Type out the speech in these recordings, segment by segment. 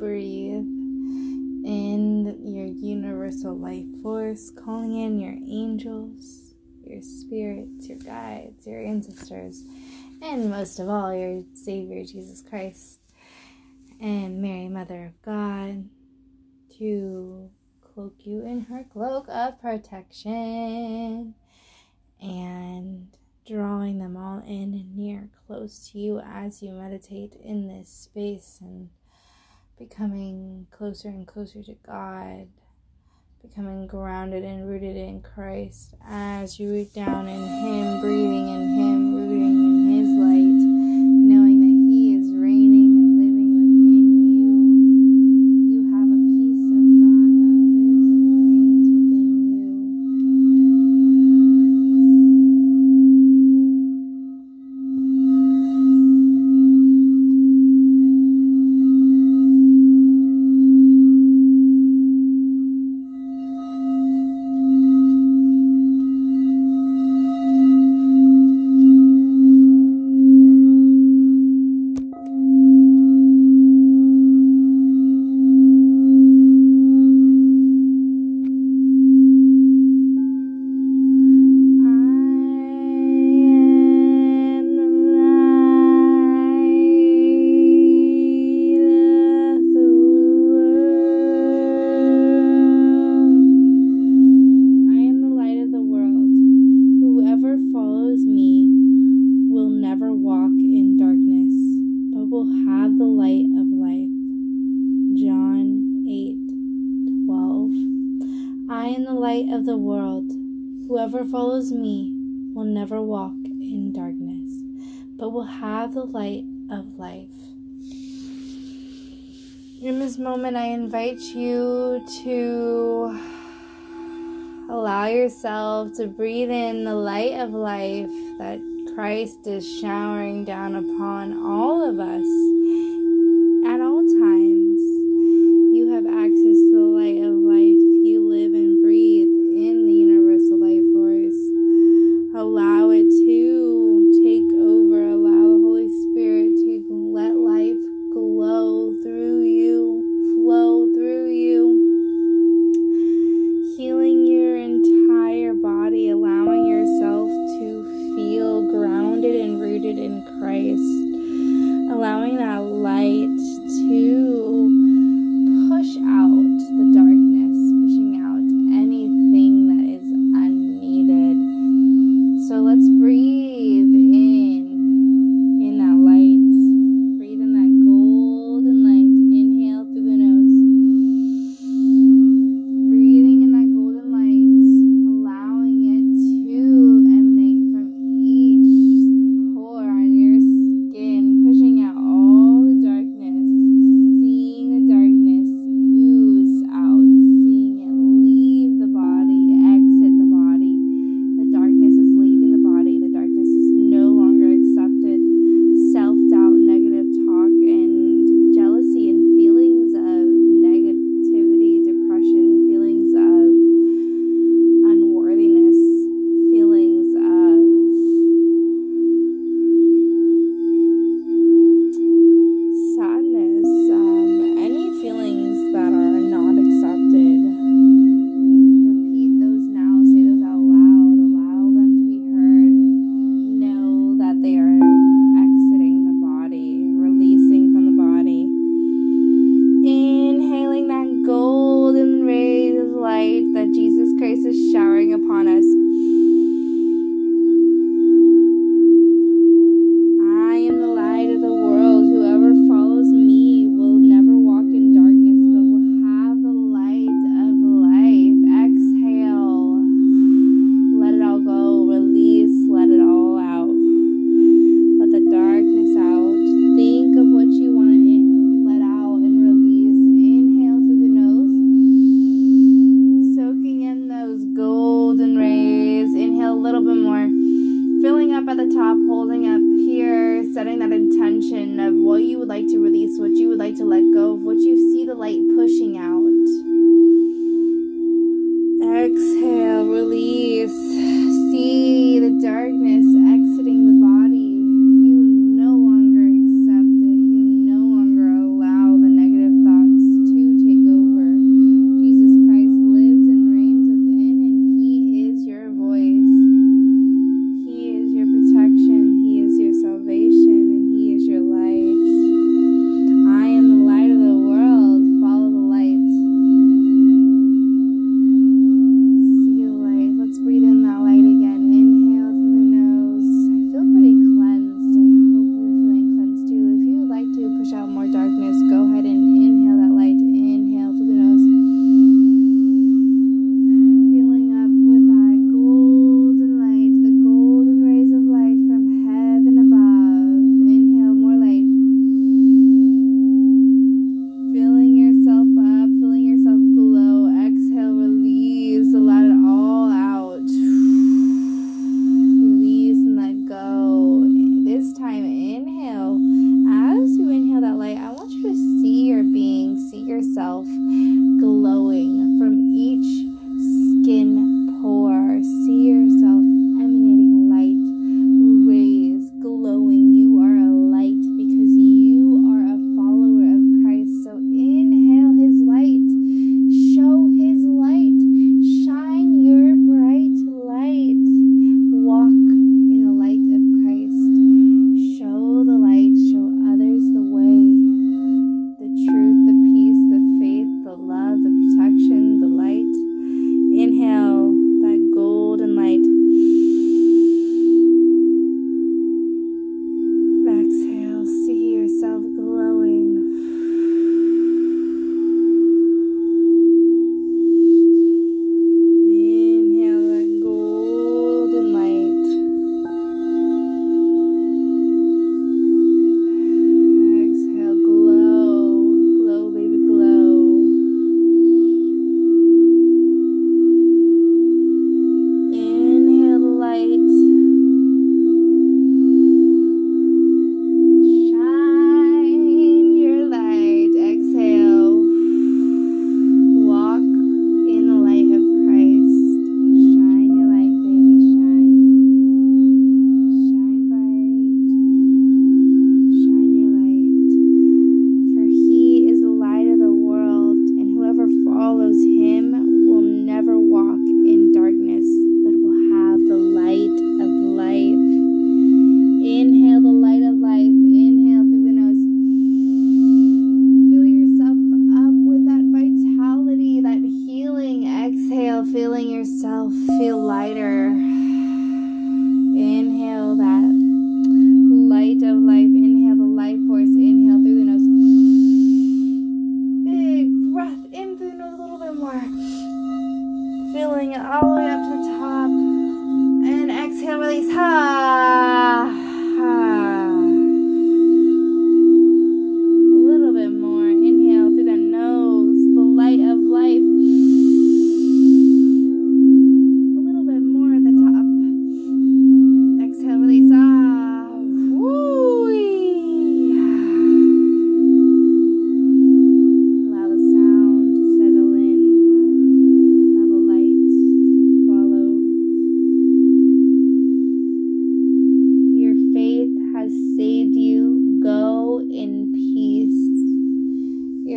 breathe in your universal life force, calling in your angels, your spirits, your guides, your ancestors, and most of all, your Savior Jesus Christ and Mary, Mother of God, to cloak you in her cloak of protection and drawing them all in and near close to you as you meditate in this space and becoming closer and closer to God, becoming grounded and rooted in Christ as you root down in Him, breathing in Him. light of the world. Whoever follows me will never walk in darkness, but will have the light of life. In this moment, I invite you to allow yourself to breathe in the light of life that Christ is showering down upon all of us. grace is showering upon us. exhale, release. See the darkness.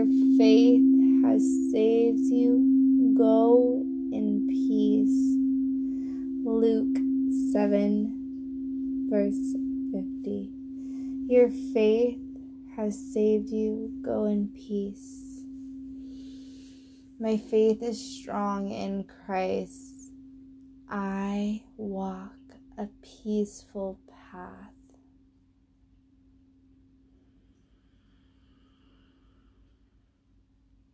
Your faith has saved you. Go in peace. Luke 7, verse 50. Your faith has saved you. Go in peace. My faith is strong in Christ. I walk a peaceful path.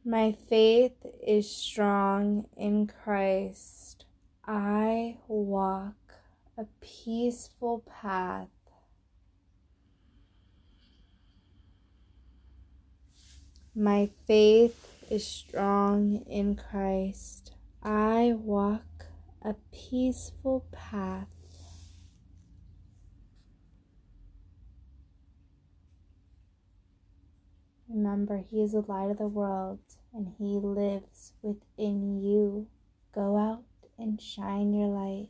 My faith is strong in Christ. I walk a peaceful path. My faith is strong in Christ. I walk a peaceful path. Remember, He is the light of the world and He lives within you. Go out and shine your light.